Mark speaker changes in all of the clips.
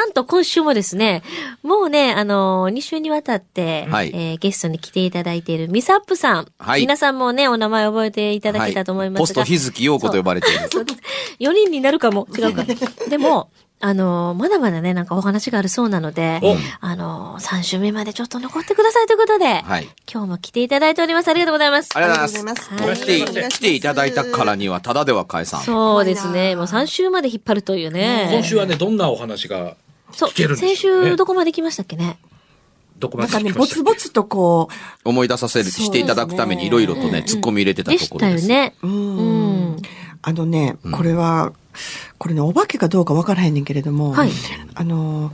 Speaker 1: なんと今週もですね、もうね、あの2週にわたって、
Speaker 2: はい
Speaker 1: えーゲストに来ていただいているミサップさん。
Speaker 2: はい
Speaker 1: 皆さんもね、お名前覚えていただけたと思いますが。
Speaker 2: ポスト日月陽子と呼ばれている。
Speaker 1: 4人になるかも。違うか。でも、あの、まだまだね、なんかお話があるそうなので
Speaker 3: お、
Speaker 1: あの、3週目までちょっと残ってくださいということで、
Speaker 2: はい。
Speaker 1: 今日も来ていただいております。ありがとうございます。
Speaker 2: ありがとうございます。
Speaker 1: ありがとうござい
Speaker 2: 来てい
Speaker 3: はい
Speaker 2: 来ていただいたからには、ただでは返さん。
Speaker 1: そうですね。もう3週まで引っ張るというね。
Speaker 3: 今週はね、どんなお話が
Speaker 1: そう
Speaker 3: 聞けるんで
Speaker 1: 先週どこまで来ましたっけね？
Speaker 3: どこま
Speaker 4: なんかね、
Speaker 3: で聞きましたっけ？
Speaker 4: ぼつぼつとこ
Speaker 2: 思い出させる、していただくためにいろいろとね、突っ込み入れてた
Speaker 1: でし
Speaker 2: ところです。
Speaker 1: たよね。
Speaker 4: う、うん、
Speaker 1: うん。
Speaker 4: あのね、これは、これね、お化けかどうかわからへんねんけれども、
Speaker 1: はい
Speaker 4: あの、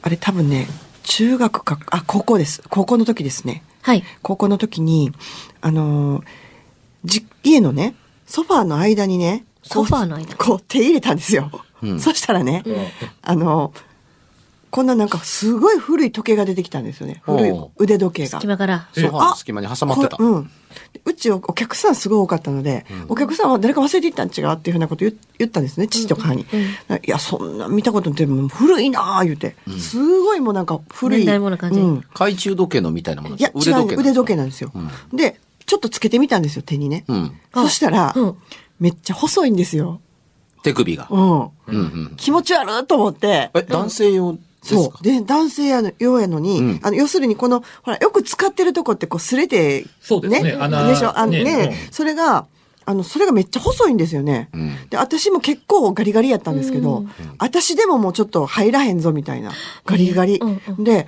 Speaker 4: あれ多分ね、中学か、あ、高校です。高校の時ですね。
Speaker 1: はい。
Speaker 4: 高校の時に、あの、じ、家のね、ソファーの間にね、こう
Speaker 1: ソファーの間
Speaker 4: こう手入れたんですよ。
Speaker 2: うん
Speaker 4: そしたらね、
Speaker 3: ん
Speaker 4: あの、こんななんかすごい古い時計が出てきたんですよね。古い腕時計が
Speaker 1: 隙。間から。
Speaker 2: ソファーの隙間に挟まってた
Speaker 4: こ。うん。うちお客さんすごい多かったので、お客さんは誰か忘れていったん違う？っていうふうなこと言言ったんですね、父と母に。いや、そんな見たことってもう古いなあ言うて、すごいもうなんか古い。
Speaker 1: 年代物な感じ
Speaker 4: うん。
Speaker 2: 懐中時計のみたいなもの
Speaker 4: いや、違う、腕時計なん
Speaker 2: ん
Speaker 4: ですよ。で、ちょっとつけてみたんですよ、手にね。
Speaker 2: うん。
Speaker 4: そしたら、
Speaker 1: うん
Speaker 4: めっちゃ細いんですよ。
Speaker 2: 手首が。
Speaker 4: うん。
Speaker 2: うんうん。
Speaker 4: 気持ち悪いと思って。
Speaker 2: え、男性用？
Speaker 4: そう。で、男性やの、用やのに、
Speaker 2: うん。
Speaker 4: あの、要するにこの、ほら、よく使ってるとこってこう、すれて、
Speaker 3: そうですね。穴
Speaker 4: でしょ？あのね
Speaker 3: ね
Speaker 4: それが、あの、それがめっちゃ細いんですよね。
Speaker 2: うん。
Speaker 4: で、私も結構ガリガリやったんですけど、私でももうちょっと入らへんぞみたいな。ガリガリ。
Speaker 1: うんうん。
Speaker 4: で、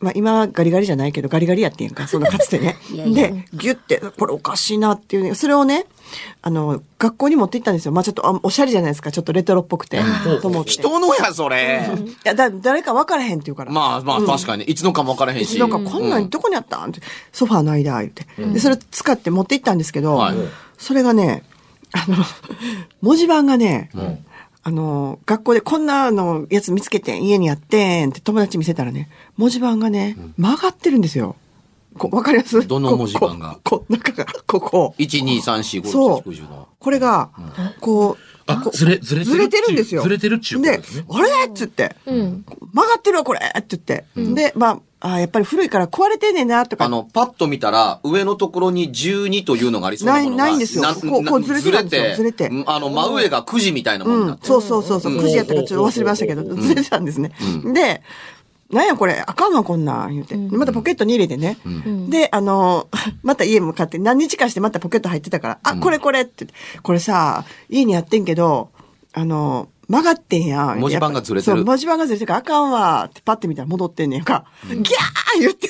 Speaker 4: まあ今はガリガリじゃないけど、ガリガリやってんやんか、そのかつてね。
Speaker 1: いやいや
Speaker 4: で、ギュって、これおかしいなっていうね、それをね、あの、学校に持って行ったんですよ。まあちょっとあおしゃれじゃないですか、ちょっとレトロっぽくて。と思って。い
Speaker 2: 人のや、それ。
Speaker 4: や、だ、誰か分からへんって言うから。
Speaker 2: まあまあ、確かに。いつのかも分からへんし。
Speaker 4: なんかこんなんどこにあったんって、ソファーの間、言って。で、それ使って持って行ったんですけど、
Speaker 2: はい
Speaker 4: それがね、あの、文字盤がね、
Speaker 3: ん
Speaker 4: あの、学校でこんなのやつ見つけてん家にあってんって友達見せたらね、文字盤がね、曲がってるんですよ。こわかります？
Speaker 2: どの文字盤が？
Speaker 4: ここ、こ中が、ここ。
Speaker 2: 1、2、3、4、5、
Speaker 4: そう
Speaker 2: 6、7、の。
Speaker 4: これが、こう
Speaker 3: あずれずれてる
Speaker 4: ずれてるんですよ。
Speaker 3: ずれてるっちゅうことで
Speaker 4: あれ？っつって、
Speaker 1: うん。
Speaker 4: 曲がってるわ、これ。って言って。で、まあ、あやっぱり古いから壊れてんねんな、とか。
Speaker 2: あの、パッと見たら、上のところに12というのがありそうなものが
Speaker 4: ないないんですよ。
Speaker 2: な
Speaker 4: こうこうずれてたんですよずれて
Speaker 2: うんあの、真上が9時みたいなものに
Speaker 4: うん、
Speaker 2: なってる。
Speaker 4: そうそうそうそう、
Speaker 2: うん。
Speaker 4: 9時やったかちょっと忘れましたけど、ずれてたんですね。で、なんやこれ、あかんわこんなん、言うて。でまたポケットに入れてね。で、あの、また家向かって何日かしてまたポケット入ってたから、あ、これこれって。これさ、家にやってんけど、あの、曲がってんや。
Speaker 2: 文字盤がずれてる
Speaker 4: そう、文字盤がずれてるからあかんわってパッて見たら戻ってんねんか。ギャー言って。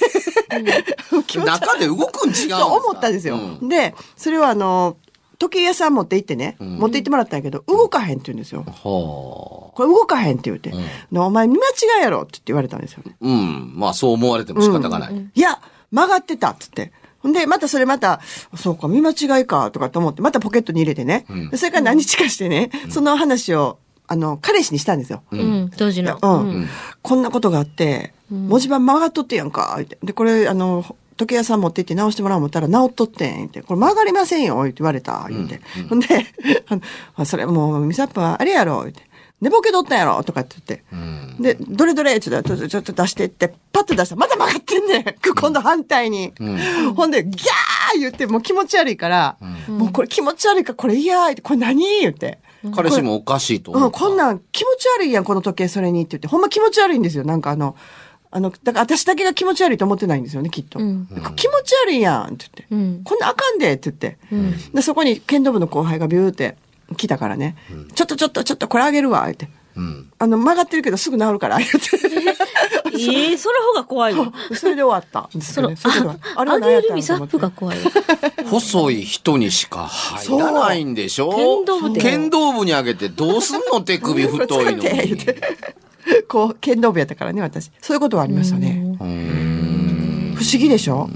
Speaker 4: 気持ち悪い
Speaker 2: 中で動くん違うんですか？
Speaker 4: そう思ったんですよ。
Speaker 2: うん
Speaker 4: で、それはあの、時計屋さん持って行ってね、
Speaker 2: ん
Speaker 4: 持って行ってもらったんやけど、動かへんって言うんですよ。
Speaker 2: は
Speaker 4: これ動かへんって言って、のお前見間違いやろって言われたんですよね。
Speaker 2: あ。うん。まあ、そう思われても仕方がない。
Speaker 4: いや、曲がってたっつって。ほんで、またそれまた、そうか、見間違いか、とかと思って、またポケットに入れてね。でそれから何日かしてね、その話を、あの、彼氏にしたんですよ。
Speaker 1: うん、当時の。
Speaker 4: うん。こんなことがあって、文字盤曲がっとってやんか、ってで、これ、あの、時計屋さん持って行って直してもらおう思ったら直っとってん、って。これ曲がりませんよ、って言われた、言って。ほんで、あのあそれもう、ミサップはあれやろ、って。寝ぼけとったんやろ、とかって言って。で、どれどれちょっと、ちょっと出してって、パッと出したら、また曲がってんねん。今度反対に。ほんで、ギャー言って、もう気持ち悪いから、もうこれ気持ち悪いから、これ嫌ーって、これ何言って。
Speaker 2: 彼氏もおかしいと思
Speaker 4: うん。こんなん気持ち悪いやん、この時計それにって言って、ほんま気持ち悪いんですよ。なんかあの、あの、だから私だけが気持ち悪いと思ってないんですよね、きっと。気持ち悪いやんって言って、
Speaker 1: うん。
Speaker 4: こんなあかんでって言って、で、そこに剣道部の後輩がビューって来たからね、ちょっとちょっとちょっとこれあげるわ、言って。
Speaker 2: うん。
Speaker 4: あの、曲がってるけどすぐ治るから、言って。
Speaker 1: ええその方が怖いわ。
Speaker 4: それで終わったんです
Speaker 1: その、
Speaker 4: よね。それで終わったあれは
Speaker 1: あ
Speaker 4: 何や
Speaker 1: げるミサップが怖いわ。
Speaker 2: 細い人にしか入らないんでしょ？
Speaker 1: 剣道部で。
Speaker 2: 剣道部にあげてどうすんの？手首太いの
Speaker 4: 使 って言
Speaker 2: に
Speaker 4: っ。て こう、剣道部やったからね、私。そういうことはありましたね。不思議でしょ？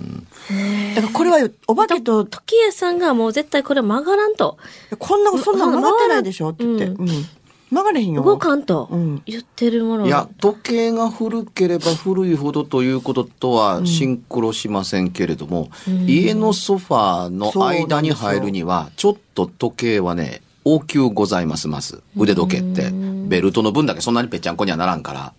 Speaker 4: だからこれはお化けと、
Speaker 1: 時計さんがもう絶対これ曲がらんと。
Speaker 4: こんな、そんな曲がってないでしょ？って言って。
Speaker 1: うん
Speaker 4: うん曲がれへんよ。
Speaker 1: 動かんと
Speaker 4: うん
Speaker 1: 言ってるもの
Speaker 2: いや、時計が古ければ古いほどということとはシンクロしませんけれども、家のソファーの間に入るには、ちょっと時計はね、応急ございますます。腕時計って。ベルトの分だけそんなにぺっちゃんこにはならんから。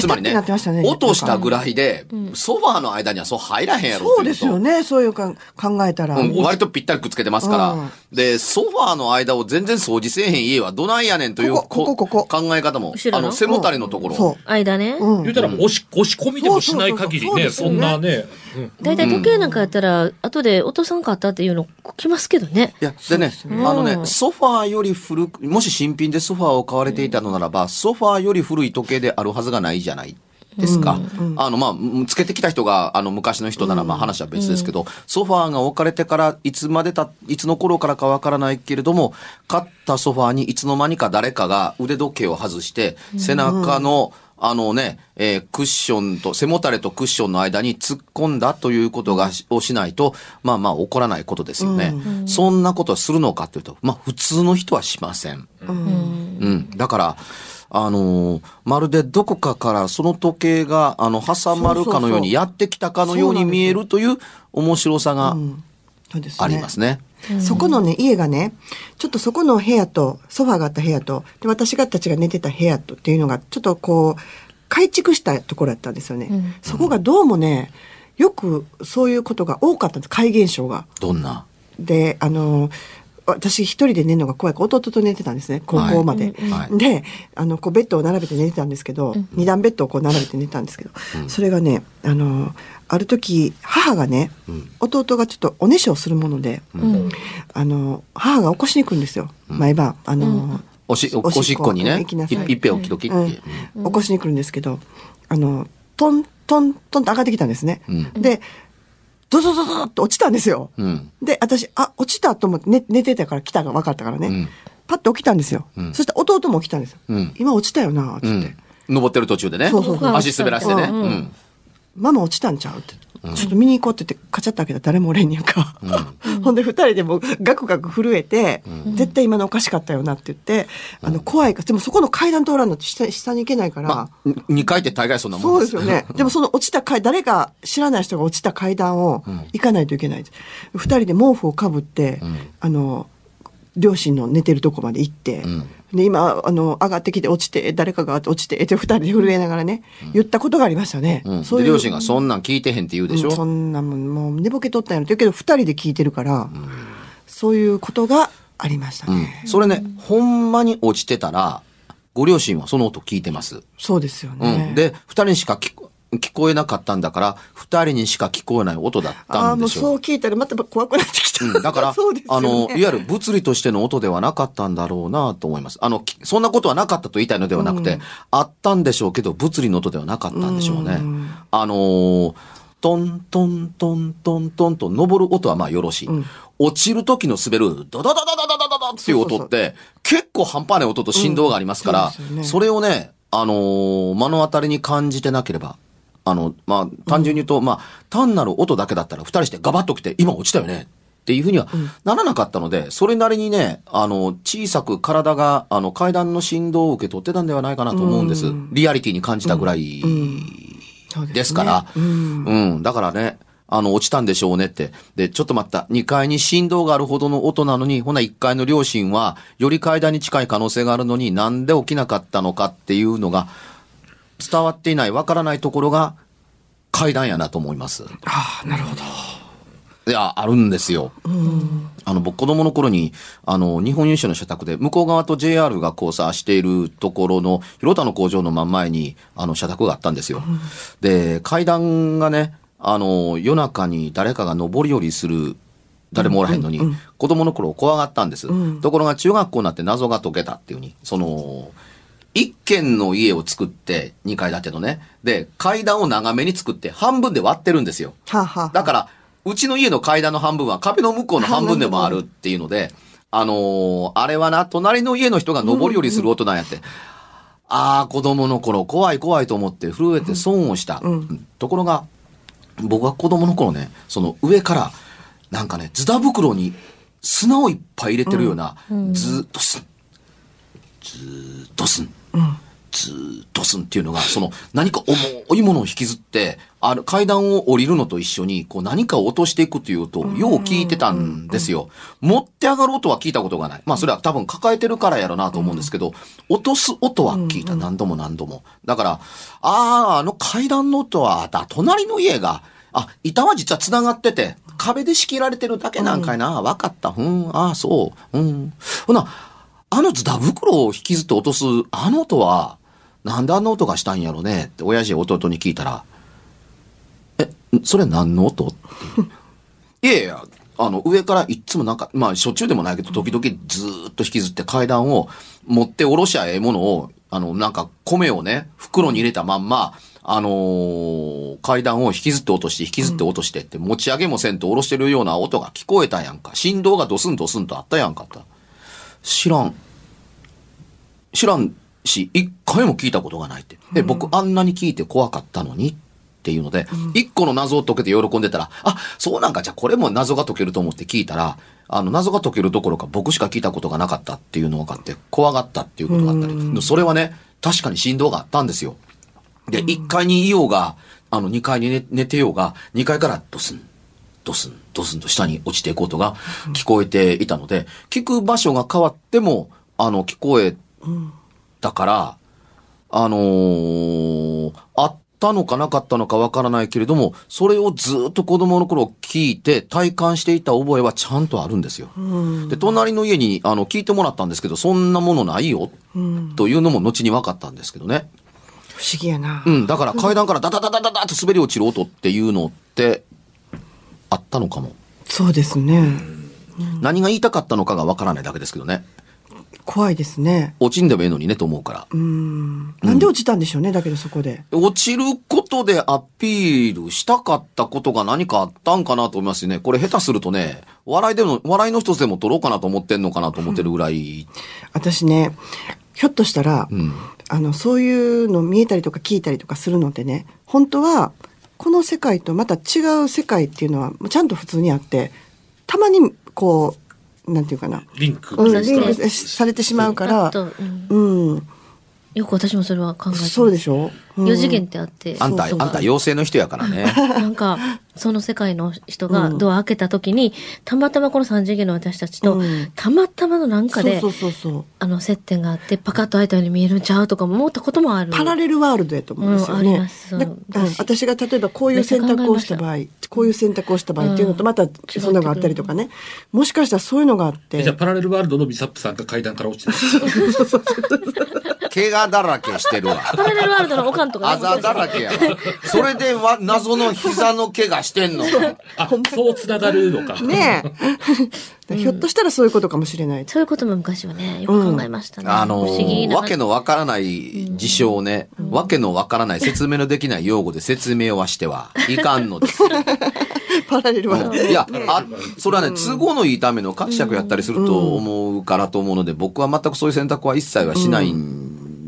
Speaker 2: つまりね
Speaker 4: ね。
Speaker 2: 落としたぐらいで、ソファーの間にはそう入らへんやろ
Speaker 4: そうですよね、そういうか考えたら。
Speaker 2: うん、割とぴったりくっつけてますから。
Speaker 4: うん
Speaker 2: で、ソファーの間を全然掃除せえへん家はどないやねんという
Speaker 4: こここここ
Speaker 2: 考え方も。あの、背もたれのところ。
Speaker 4: そ
Speaker 1: 間ね。
Speaker 4: う。うん。
Speaker 3: 言うたらもう押し、押し込みでもしない限りね、
Speaker 4: そうそうそう
Speaker 3: そんなね、うん。
Speaker 1: 大体時計なんかやったら、後で落とさんかったっていうの来ますけどね。
Speaker 2: いや、でね、
Speaker 1: ね。
Speaker 2: あのね、
Speaker 1: うん
Speaker 2: ソファーより古く、もし新品でソファーを買われていたのならば、ソファーより古い時計であるはずがないじゃないですか。あの、まあ、うんつけてきた人が、あの、昔の人なら、まあ話は別ですけど、ソファーが置かれてから、いつまでた、いつの頃からかわからないけれども、買ったソファーにいつの間にか誰かが腕時計を外して、背中の、あのね、えークッションと、背もたれとクッションの間に突っ込んだということがし、をしないと、まあまあ起こらないことですよね。そんなことをするのかというと、まあ普通の人はしません。うん。だから、あのーまるでどこかからその時計が、あの、挟まるかのようにやってきたかのように見えるという面白さが。ありますね。
Speaker 4: そこのね、家がね、ちょっとそこの部屋と、ソファーがあった部屋と、で私がたちが寝てた部屋とっていうのが、ちょっとこう、改築したところだったんですよね。そこがどうもね、よくそういうことが多かったんです、怪現象が。
Speaker 2: どんな？
Speaker 4: で、あの、私一人で寝るのが怖い弟と寝てたんですね、高校まで。
Speaker 2: はいはい。
Speaker 4: で、あの、こうベッドを並べて寝てたんですけど、二段ベッドをこう並べて寝てたんですけど、それがね、あの、ある時、母がね、弟がちょっとおねしょをするもので、
Speaker 1: うん。
Speaker 4: あの、母が起こしに行くんですよ、毎晩。あの、
Speaker 2: おし、おおしっこ。にね、
Speaker 4: い。
Speaker 2: いっぺん起きときって。
Speaker 4: うん。
Speaker 2: うん。
Speaker 4: 起こしに来るんですけど、あの、トントントンと上がってきたんですね。で、ドドドドドって落ちたんですよ。
Speaker 2: うん。
Speaker 4: で、私、あ、落ちたと思って寝寝てたから来たが分かったからね。
Speaker 2: うん
Speaker 4: パッと起きたんですよ。
Speaker 2: ん
Speaker 4: そしたら弟も起きたんですよ。
Speaker 2: うん
Speaker 4: 今落ちたよな、つって、
Speaker 2: うん。登ってる途中でね。
Speaker 4: そうそうそう
Speaker 2: 足滑らしてね。
Speaker 4: ママ落ちたんちゃう？って。ちょっと見に行こうって言って、カチャッと開けたら誰もおれんねやんか。ほんで二人でもうガクガク震えて、絶対今のおかしかったよなって言って、あの、怖いから、でもそこの階段通らんのと下下に行けないから、
Speaker 2: まあ、2回って大概そんなも
Speaker 4: そう
Speaker 2: んです。
Speaker 4: ですよね。でもその落ちた階、誰か知らない人が落ちた階段を行かないといけない。二、人で毛布をかぶって、あの、両親の寝てるとこまで行って、で、今、あの、上がってきて落ちて、誰かが落ちて、って二人で震えながらね、言ったことがありましたね。
Speaker 2: うん。
Speaker 4: そういう。
Speaker 2: で両親がそんなん聞いてへんって言うでしょ？
Speaker 4: うんそんなもん、もう寝ぼけとったんやろって言うけど、二人で聞いてるから、そういうことがありました
Speaker 2: うん
Speaker 4: ね。。
Speaker 2: それね、ほんまに落ちてたら、ご両親はその音聞いてます。
Speaker 4: そうですよ
Speaker 2: う
Speaker 4: ね。
Speaker 2: ん。で、二人にしか聞こ聞こえなかったんだから、二人にしか聞こえない音だっ
Speaker 4: ああ、もう
Speaker 2: たんでしょう。
Speaker 4: そう聞いたらまた怖くなってきた。
Speaker 2: うん、だから、
Speaker 4: ね
Speaker 2: あの、いわゆる物理としての音ではなかったんだろうなと思います。あの、きそんなことはなかったと言いたいのではなくて、あったんでしょうけど、物理の音ではなかったんでしょうね。あのートントントントントンと登る音はまあよろしい。落ちる時の滑る、ドドドドドドドドドっていう音って、結構半端ない音と振動がありますから、
Speaker 4: うんそね
Speaker 2: それをね、あのー目の当たりに感じてなければ、あの、まあ、単純に言うと、まあ、単なる音だけだったら、二人してガバッと来て、今落ちたよね。っていうふうにはならなかったので、それなりにね、あの、小さく体が、あの、階段の振動を受け取ってたんではないかなと思うんです。リアリティに感じたぐらいですから。
Speaker 4: ねうん
Speaker 2: うん。だからね、あの、落ちたんでしょうねって。で、ちょっと待った。2階に振動があるほどの音なのに、ほな1階の両親は、より階段に近い可能性があるのに、なんで起きなかったのかっていうのが、伝わっていない、わからないところが、階段やなと思います。
Speaker 4: ああ、なるほど。
Speaker 2: いや、あるんですよ。あの、僕子供の頃に、あの、日本優秀の社宅で、向こう側と JR が交差しているところの、広田の工場の真ん前に、あの、社宅があったんですよ。で、階段がね、あの、夜中に誰かが上り下りする、誰もおらへんのに、子供の頃怖がったんです。ところが中学校になって謎が解けたっていうふうに、その、一軒の家を作って、二階建てのね。で、階段を長めに作って、半分で割ってるんですよ。
Speaker 4: はあ、はあ、
Speaker 2: だから、うちの家の階段の半分は壁の向こうの半分でもあるっていうので、あのーあれはな、隣の家の人が上り下りする音なんやって。ああ、子供の頃怖い怖いと思って震えて損をした。うん。ところが、僕は子供の頃ね、その上から、なんかね、ズタ袋に砂をいっぱい入れてるような、ずーっとすん、ずーっとすん、ずーっとすんっていうのが、その何か重いものを引きずって、ある階段を降りるのと一緒に、こう何かを落としていくという音をよう聞いてたんですよ。持って上がる音は聞いたことがない。まあそれは多分抱えてるからやろなと思うんですけど、落とす音は聞いた。何度も何度も。だから、ああ、あの階段の音は、だ、隣の家が、あ、板は実は繋がってて、壁で仕切られてるだけなんかいな。わかった。うん、ああ、そう。うん。ほな、あのズタ袋を引きずって落とす、あの音は、なんであんな音がしたんやろねって親父や弟に聞いたら、え、それ何の音？いやいや、あの、上からいっつもなんか、まあ、しょっちゅうでもないけど、時々ずーっと引きずって階段を持って下ろしゃええものを、あの、なんか米をね、袋に入れたまんま、あのー階段を引きずって落として、引きずって落としてって、持ち上げもせんと下ろしてるような音が聞こえたやんか。振動がドスンドスンとあったやんかった。知らん。知らんし、一回も聞いたことがないって。で、僕あんなに聞いて怖かったのにっていうので、一個の謎を解けて喜んでたら、あ、そうなんか、じゃあこれも謎が解けると思って聞いたら、あの、謎が解けるどころか僕しか聞いたことがなかったっていうのが分かって、怖がったっていうことがあったり、でそれはね、確かに振動があったんですよ。で、1階にいようが、あの、2階に寝寝てようが、2階からドスン、ドスン、ドスンと下に落ちていく音が聞こえていたので、聞く場所が変わっても、あの、聞こえたから、あのーあったのかなかったのかわからないけれども、それをずっと子供の頃聞いて体感していた覚えはちゃんとあるんですよ。で、隣の家にあの聞いてもらったんですけど、そんなものないよ、というのも後に分かったんですけどね。
Speaker 4: 不思議やな。
Speaker 2: うん、だから階段からダダダダダダって滑り落ちる音っていうのって、あったのかも。
Speaker 4: そうですね。
Speaker 2: 何が言いたかったのかがわからないだけですけどね。
Speaker 4: 怖いですね。
Speaker 2: 落ちんでもええのにねと思うから。
Speaker 4: なんで落ちたんでしょうね、だけどそこで。
Speaker 2: 落ちることでアピールしたかったことが何かあったんかなと思いますしね。これ下手するとね、笑いでも、笑いの一つでも取ろうかなと思ってんのかなと思ってるぐらい。
Speaker 4: 私ね、ひょっとしたら、
Speaker 2: ん
Speaker 4: あの、そういうの見えたりとか聞いたりとかするのってね、本当は、この世界とまた違う世界っていうのは、ちゃんと普通にあって、たまに、こう、なんていうかな、
Speaker 3: リンク
Speaker 4: うん、リンクされてしまうから
Speaker 1: うん。
Speaker 4: うん、
Speaker 1: よく私もそれは考えてます。
Speaker 4: そうでしょ、うん
Speaker 1: 4次元ってあって。
Speaker 2: あんた、あ
Speaker 1: ん
Speaker 2: た妖精の人やからね。
Speaker 1: なんか、その世界の人がドア開けた時に、たまたまこの3次元の私たちと、
Speaker 4: うん
Speaker 1: たまたまのなんかで、
Speaker 4: そうそうそうそう。
Speaker 1: あの、接点があって、パカッと開いたように見えるんちゃうとかも思ったこともある。
Speaker 4: パラレルワールドやと思うんですよね。
Speaker 1: うんあります
Speaker 4: 私が例えばこういう選択をした場合、こういう選択をした場合っていうのとまたそんなのがあったりとかね。もしかしたらそういうのがあって。
Speaker 3: えじゃあパラレルワールドのミサップさんが階段から落ちてる。
Speaker 2: 怪我だらけしてるわ。
Speaker 1: パラレルワールドのおかんとか
Speaker 2: あざだらけやわ。それでわ、謎の膝の怪我してんの？
Speaker 3: あ、そう繋がるのか。
Speaker 4: ねえ。ひょっとしたらそういうことかもしれない。
Speaker 1: そういうことも昔はね、よく考えましたね。
Speaker 2: あの
Speaker 1: 不思議な。
Speaker 2: わけのわからない事象をね、わけのわからない説明のできない用語で説明はしてはいかんのですよ。
Speaker 4: パラレルワールド。
Speaker 2: いや、あ、それはね、都合のいいための解釈やったりすると思うからと思うので、僕は全くそういう選択は一切はしないん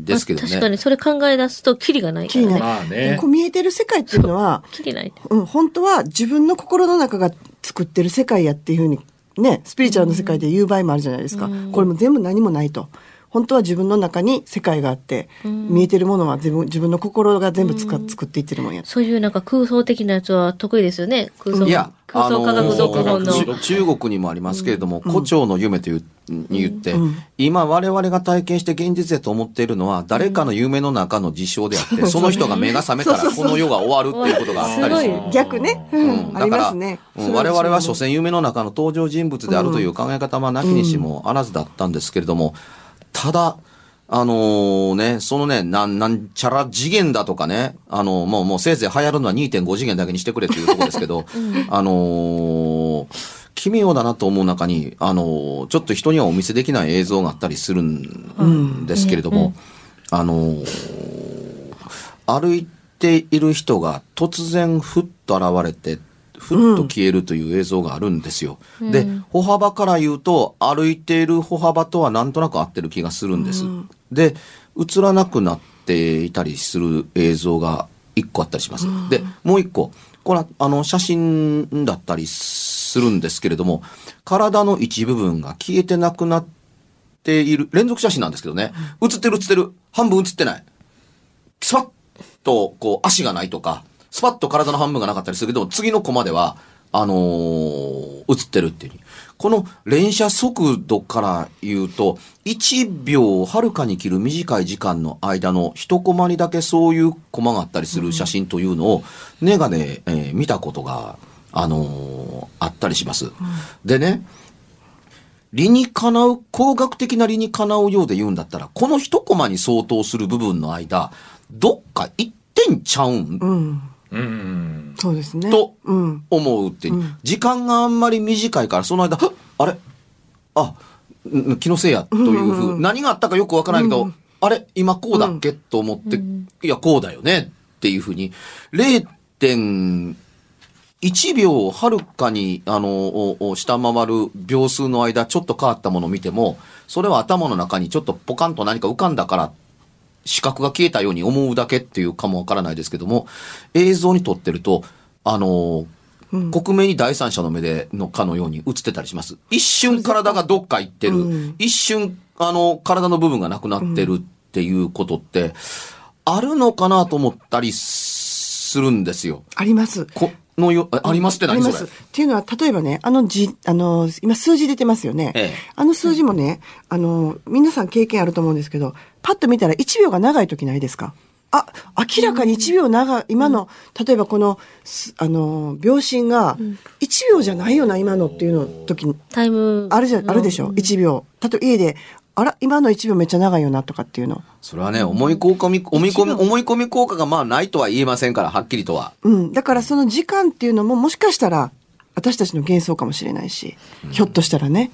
Speaker 2: ですけどね。
Speaker 1: 確かにそれ考え出すと、キリがないからね。
Speaker 3: まあね
Speaker 4: こ。う見えてる世界っていうのは、
Speaker 1: キリない。
Speaker 4: うん、本当は自分の心の中が作ってる世界やっていうふうにね、スピリチュアルの世界で言う場合もあるじゃないですか。これも全部何もないと。本当は自分の中に世界があって、見えてるものは自分自分の心が全部つか、作っていってるもんや。
Speaker 1: そういうなんか空想的なやつは得意ですよね。空想
Speaker 2: いや、
Speaker 1: 空想科学読本の。
Speaker 2: あの中中国にもありますけれども、胡蝶の夢という、に言って、今我々が体験して現実だと思っているのは、誰かの夢の中の事象であって、その人が目が覚めたらこの世が終わるっていうことがあったりする。
Speaker 4: 逆ね。う
Speaker 2: うん。
Speaker 4: ん、ありますね。
Speaker 2: うん我々は所詮夢の中の登場人物であるという考え方はなきにしもあらずだったんですけれども、ただ、あのーね、そのね、なん、なんちゃら次元だとかね、あのもう、もうせいぜい流行るのは2.5次元だけにしてくれっていうところですけど、あのー奇妙だなと思う中に、あのーちょっと人にはお見せできない映像があったりするんですけれども、あのー歩いている人が突然ふっと現れて、ふっと消えるという映像があるんですよ。で、歩幅から言うと、歩いている歩幅とはなんとなく合ってる気がするんです。で、映らなくなっていたりする映像が一個あったりします。で、もう一個、これはあの写真だったりするんですけれども、体の一部分が消えてなくなっている、連続写真なんですけどね、映ってる映ってる、半分映ってない。スパッと、こう、足がないとか、スパッと体の半分がなかったりするけど、次のコマでは、あのー映ってるっていう。この連写速度から言うと、1秒をはるかに切る短い時間の間の一コマにだけそういうコマがあったりする写真というのを、ネガで、えー見たことが、あのーあったりします。でね、理にかなう、工学的な理にかなうようで言うんだったら、この一コマに相当する部分の間、どっか一点ちゃうん
Speaker 4: うん。
Speaker 3: うん。
Speaker 4: そうですね。
Speaker 2: と
Speaker 4: うん。
Speaker 2: 思うって、時間があんまり短いから、その間、あれ？あ、ん気のせいや、というふう、何があったかよくわからないけど、あれ？今こうだっけ、と思って、いや、こうだよね、っていうふうに、0.1秒をはるかに、あの、下回る秒数の間、ちょっと変わったものを見ても、それは頭の中にちょっとポカンと何か浮かんだから、視覚が消えたように思うだけっていうかもわからないですけども、映像に撮ってると、あの克明に第三者の目でのかのように映ってたりします。一瞬体がどっか行ってる。
Speaker 4: うん
Speaker 2: 一瞬、あの、体の部分がなくなってるっていうことって、あるのかなと思ったりするんですよ。
Speaker 4: あります。
Speaker 2: このよ、あありますって
Speaker 4: あります。
Speaker 2: 何それ
Speaker 4: っていうのは、例えばね、あのじ、あの、今数字出てますよね。
Speaker 2: ええ
Speaker 4: あの数字もね、あの、皆さん経験あると思うんですけど、パッと見たら1秒が長い時ないですか？あ、明らかに1秒長い、今の、例えばこの、すあの、秒針が、1秒じゃないよな、今のっていうの時に、
Speaker 1: タイム。
Speaker 4: あるじゃ、あるでしょ ?1 秒。例えば家で、あら、今の1秒めっちゃ長いよな、とかっていうの？
Speaker 2: それはね、思い込み、思い込み、思い込み効果がまあないとは言えませんから、はっきりとは。
Speaker 4: うん。だからその時間っていうのももしかしたら私たちの幻想かもしれないし、ひょっとしたらね。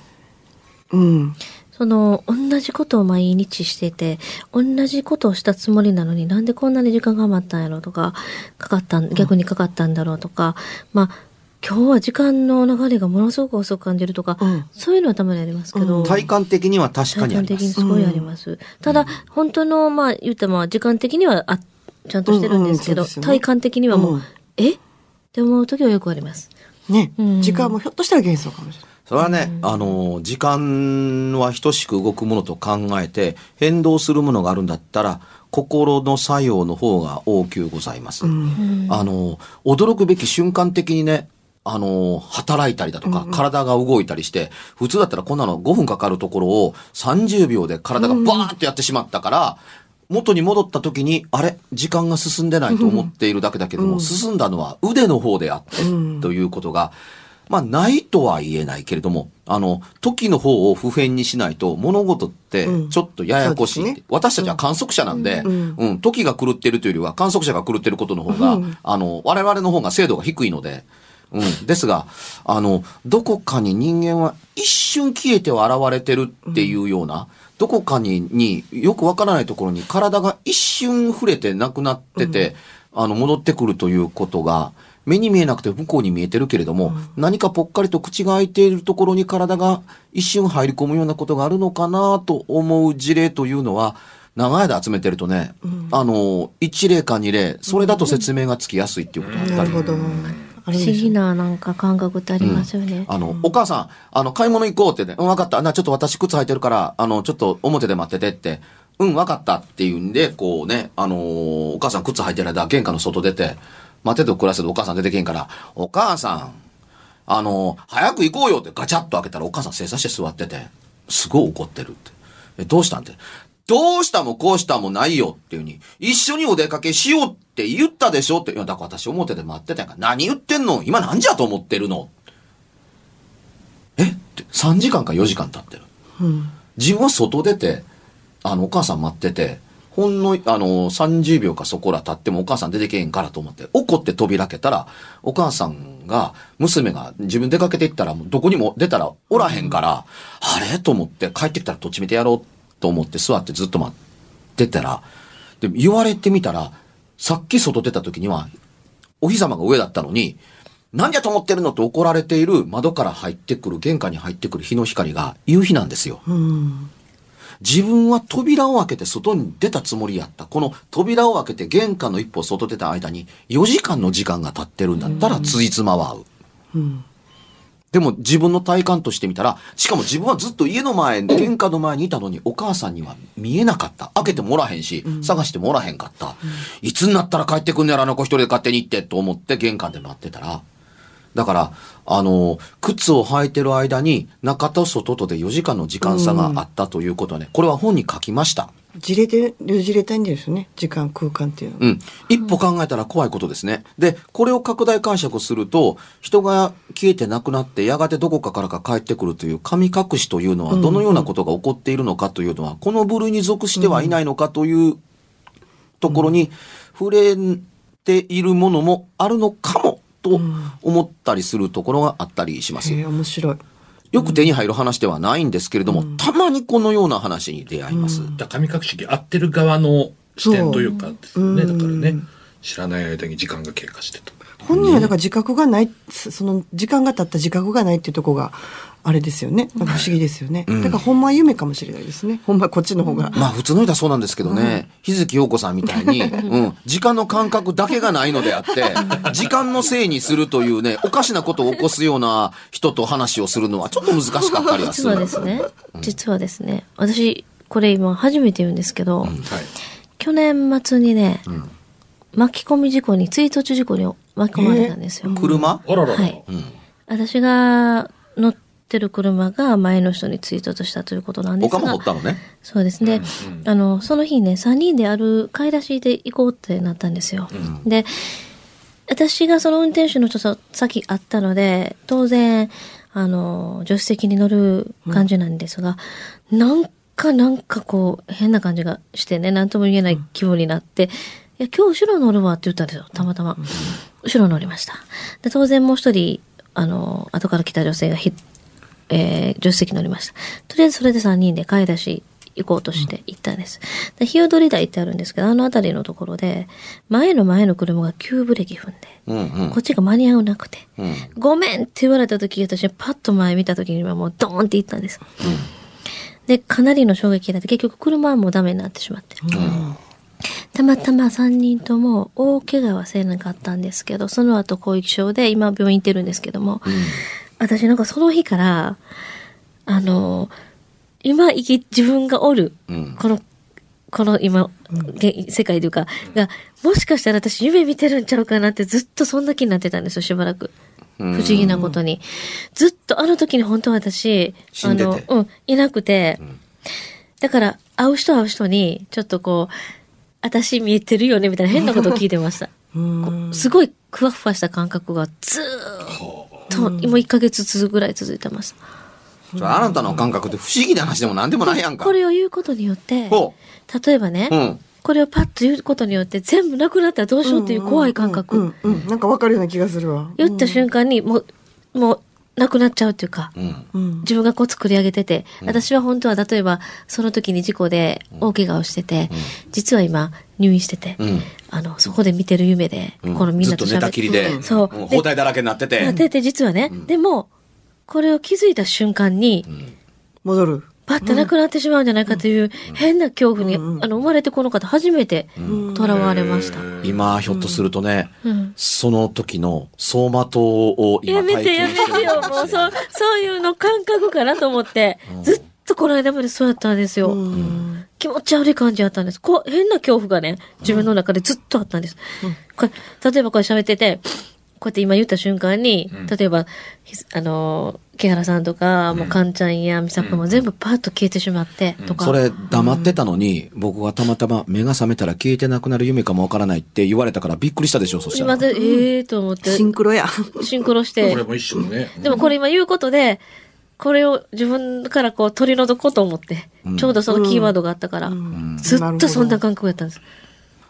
Speaker 4: うん。
Speaker 1: その、同じことを毎日してて、同じことをしたつもりなのになんでこんなに時間が余ったんやろとか、かかったん、逆にかかったんだろうとか、まあ、今日は時間の流れがものすごく遅く感じるとか、
Speaker 4: うん
Speaker 1: そういうのはたまにありますけど、
Speaker 2: 体感的には確か
Speaker 1: 体感的に
Speaker 2: にあります。
Speaker 1: すごいあります。ただ、本当の、まあ、言っても、時間的には、あ、ちゃんとしてるんですけど、
Speaker 4: うんうんね
Speaker 1: 体感的にはもう、
Speaker 4: うん
Speaker 1: え？って思う時はよくあります。
Speaker 4: ね。
Speaker 1: うん
Speaker 4: 時間もひょっとしたら幻想かもしれない。
Speaker 2: それはね、あの、時間は等しく動くものと考えて、変動するものがあるんだったら、心の作用の方が大きゅうございます。あの、驚くべき瞬間的にね、あの、働いたりだとか、体が動いたりして、普通だったらこんなの5分かかるところを30秒で体がバーッとやってしまったから、元に戻った時に、あれ？時間が進んでないと思っているだけだけども、進んだのは腕の方であって、ということが、まあ、ないとは言えないけれども、あの、時の方を普遍にしないと、物事って
Speaker 4: うん。
Speaker 2: ちょっとややこしい。私たちは観測者なんで、うん、時が狂っているというよりは、観測者が狂っていることの方が、あの、我々の方が精度が低いので、うん。ですが、あの、どこかに人間は一瞬消えては現れてるっていうような、どこかに、によくわからないところに体が一瞬触れてなくなってて、あの、戻ってくるということが、目に見えなくて向こうに見えてるけれども、何かぽっかりと口が開いているところに体が一瞬入り込むようなことがあるのかなと思う事例というのは、長い間集めてるとね、あの、一例か二例、それだと説明がつきやすいっていうことがあったり。
Speaker 4: なるほど。
Speaker 1: 不思議ななんか感覚ってありますよね。
Speaker 2: あの、お母さん、あの、買い物行こうってね、うん、わかった。な、ちょっと私靴履いてるから、あの、ちょっと表で待っててって、うん、わかったって言うんで、こうね、あのーお母さん靴履いてる間、玄関の外出て、待ってて暮らせてお母さん出てけんから、お母さん、あのー早く行こうよってガチャッと開けたらお母さん正座して座ってて、すごい怒ってるって。え、どうしたんって。どうしたもこうしたもないよっていうに、一緒にお出かけしようって言ったでしょって。いや、だから私表で待ってたんやから、何言ってんの？今何時やと思ってるの？え？って、3時間か4時間経ってる。
Speaker 4: うん。
Speaker 2: 自分は外出て、あの、お母さん待ってて、ほんの、あの、30秒かそこら経ってもお母さん出てけへんからと思って、怒って扉開けたら、お母さんが、娘が自分出かけていったら、どこにも出たらおらへんから、あれ？と思って帰ってきたらどっち見てやろう？と思って座ってずっと待ってたら、で、言われてみたら、さっき外出た時には、お日様が上だったのに、何やと思ってるのって怒られている窓から入ってくる、玄関に入ってくる日の光が夕日なんですよ。
Speaker 4: うん。
Speaker 2: 自分は扉を開けて外に出たつもりやった。この扉を開けて玄関の一歩外出た間に4時間の時間が経ってるんだったらついつまは合う。
Speaker 4: うん。
Speaker 2: でも自分の体感としてみたら、しかも自分はずっと家の前、玄関の前にいたのにお母さんには見えなかった。開けてもおらへんし、探してもおらへんかった。いつになったら帰ってくんねやろ、あの子一人で勝手に行ってと思って玄関で待ってたら、だから、あの、靴を履いてる間に中と外とで4時間の時間差があったということはね、これは本に書きました。
Speaker 4: じれてる、じれたいんですよね。時間、空間っていうのは。
Speaker 2: うん。一歩考えたら怖いことですね。で、これを拡大解釈すると、人が消えてなくなって、やがてどこかからか帰ってくるという神隠しというのは、どのようなことが起こっているのかというのは、この部類に属してはいないのかというところに触れているものもあるのかも、と思ったりするところがあったりします。
Speaker 4: へえ、面白い。
Speaker 2: よく手に入る話ではないんですけれども、たまにこのような話に出会います。
Speaker 3: だから神隠しに合ってる側の視点というかですよね。だからね
Speaker 4: うん、
Speaker 3: 知らない間に時間が経過してと。
Speaker 4: 本人はだから自覚がない、その時間が経った自覚がないっていうところが、あれですよね。不思議ですよね。だからほんまは夢かもしれないですね。ほんまはこっちの方が。
Speaker 2: まあ普通の人はそうなんですけどね、日月陽子さんみたいに、うん、時間の感覚だけがないのであって、時間のせいにするというね、おかしなことを起こすような人と話をするのはちょっと難しかったりはす
Speaker 1: 実は
Speaker 2: る。
Speaker 1: ですね、実はですね、私、これ今初めて言うんですけど、
Speaker 3: はい。
Speaker 1: 去年末にね、巻き込み事故に、追突事故に巻き込まれたんですよ。
Speaker 2: 車
Speaker 3: あららら。
Speaker 1: はい。私が乗ってる車が前の人に追突したということなんですが
Speaker 2: 他も掘っ、たのね。
Speaker 1: そうですね。あの、その日ね、3人である買い出しで行こうってなったんですよ。で、私がその運転手の人と先会ったので、当然、あの、助手席に乗る感じなんですが、なんかなんかこう、変な感じがしてね、なんとも言えない気分になって、いや、今日後ろ乗るわって言ったんですよ、たまたま。後ろ乗りました。で、当然もう一人、あの、後から来た女性がひ、えー、助手席乗りました。とりあえずそれで3人で買い出し行こうとして行ったんです。で、日踊り台ってあるんですけど、あの辺りのところで、前の前の車が急ブレーキ踏んで、
Speaker 2: うんうん。
Speaker 1: こっちが間に合わなくて、
Speaker 2: うん
Speaker 1: ごめんって言われた時、私パッと前見た時にはもうドーンって行ったんです。で、かなりの衝撃だって、結局車はもうダメになってしまって。たまたま3人とも大怪我はせなかったんですけど、その後後遺症で今病院行ってるんですけども、私なんかその日から、あの、今生き、自分がおる、
Speaker 2: うん。
Speaker 1: この、この今、げ世界というか、が、もしかしたら私夢見てるんちゃうかなってずっとそんな気になってたんですよ、しばらく。不思議なことに。ずっとあの時に本当は私、
Speaker 2: 死んでて。
Speaker 1: あの、うん、いなくて、だから、会う人会う人に、ちょっとこう、私見えてるよねみたいな変なことを聞いてました。すごいふわふわした感覚がずーっと、今1ヶ月続くぐらい続いてます。
Speaker 2: あなたの感覚って不思議な話でも何でもないやんか。
Speaker 1: これを言うことによって、
Speaker 2: ほ
Speaker 1: 例えばね、
Speaker 2: うん
Speaker 1: これをパッと言うことによって全部なくなったらどうしようっていう怖い感覚。
Speaker 4: なんかわかるような気がするわ。
Speaker 1: 言った瞬間にもう、もう、なくなっちゃうっていうか、
Speaker 2: うん。
Speaker 4: うん。
Speaker 1: 自分がこう作り上げてて、私は本当は例えば、その時に事故で大怪我をしてて、実は今入院してて、
Speaker 2: うん。
Speaker 1: あの、そこで見てる夢で、
Speaker 2: うん。
Speaker 1: このみん
Speaker 2: ずっと寝
Speaker 1: なと喋って。
Speaker 2: たきりで、
Speaker 1: そう。
Speaker 2: うん包帯だらけになってて。
Speaker 1: なってて、実はね、でも、これを気づいた瞬間に、
Speaker 4: 戻る。
Speaker 1: パッてなくなってしまうんじゃないかという変な恐怖に、あの、生まれてこの方初めて囚われました。
Speaker 2: 今、ひょっとするとね、
Speaker 1: うん。
Speaker 2: その時の走馬灯を今
Speaker 1: やめてやめ
Speaker 2: て
Speaker 1: てよ、もう、そう、そういうの感覚かなと思って、ずっとこの間までそうやったんですよ。気持ち悪い感じだったんです。こう、変な恐怖がね、自分の中でずっとあったんです。これ、例えばこれ喋ってて、こうやって今言った瞬間に、例えば、ひあのー、木原さんとか、もう、かんちゃんやみさぽも全部パッと消えてしまって、とか。
Speaker 2: それ黙ってたのに、僕がたまたま目が覚めたら消えてなくなる夢かもわからないって言われたからびっくりしたでしょ、そしたら。
Speaker 1: 今で、ええーと思って
Speaker 4: シ、ンクロや。
Speaker 1: シンクロして
Speaker 3: これ、も一緒にね。
Speaker 1: でもこれ今言うことで、これを自分からこう取り除こうと思って、ちょうどそのキーワードがあったから、ずっとそんな感覚やったんです。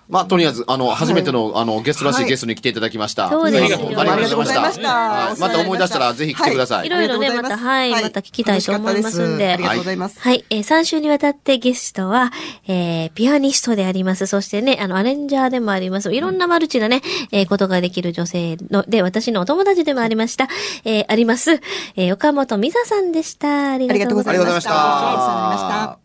Speaker 2: まあ、とりあえず、あの、初めての、あの、ゲストらしいゲストに来ていただきました。
Speaker 1: そうですよ
Speaker 2: ありがとうございました。
Speaker 4: ありがとうございました
Speaker 2: 思い出したら、ぜひ来てください。
Speaker 1: いろいろね、また、はい、また聞きたいと思いますんで。
Speaker 4: ありがとうございます。
Speaker 1: はい、えー、3週にわたってゲストは、えー、ピアニストであります。そしてね、あの、アレンジャーでもあります。いろんなマルチなね、えー、ことができる女性の、で、私のお友達でもありました。えー、あります。えー、岡本美沙さんでした。ありがとうございました。
Speaker 2: ありがとうござい
Speaker 4: ました